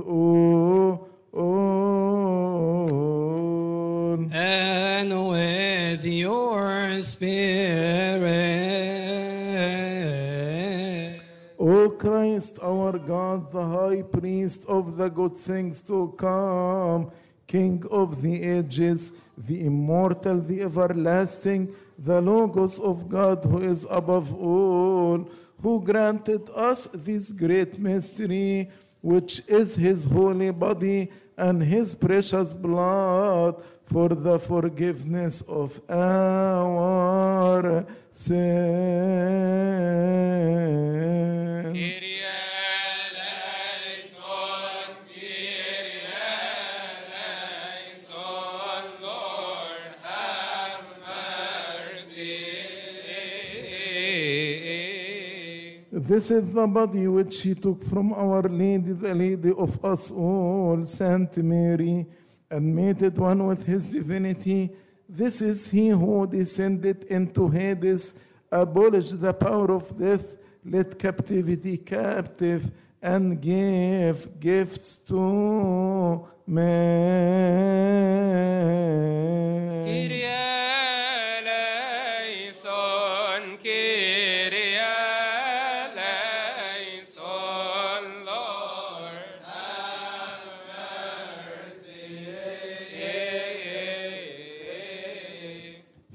all. and with your spirit. O Christ, our God, the high priest of the good things to come, King of the ages, the immortal, the everlasting, the Logos of God who is above all, who granted us this great mystery, which is his holy body and his precious blood for the forgiveness of our sins. This is the body which he took from Our Lady, the Lady of us all, Saint Mary, and made it one with his divinity. This is he who descended into Hades, abolished the power of death, led captivity captive, and gave gifts to men.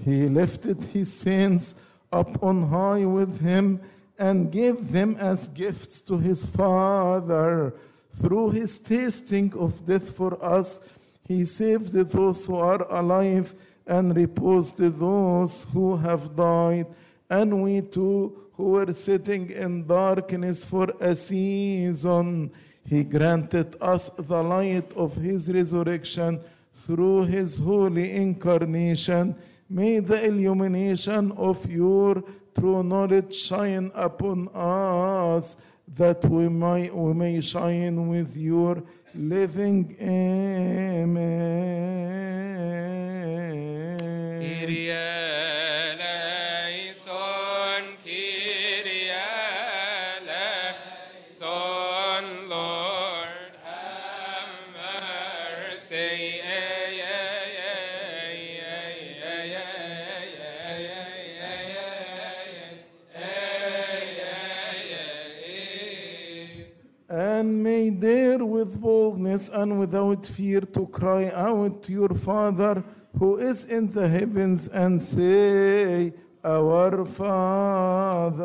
He lifted his sins up on high with him and gave them as gifts to his Father. Through his tasting of death for us, he saved those who are alive and reposed those who have died. And we too, who were sitting in darkness for a season, he granted us the light of his resurrection through his holy incarnation. May the illumination of your true knowledge shine upon us, that we may, we may shine with your living image. Kyrie and may dare with boldness and without fear to cry out to your Father who is in the heavens and say, Our Father.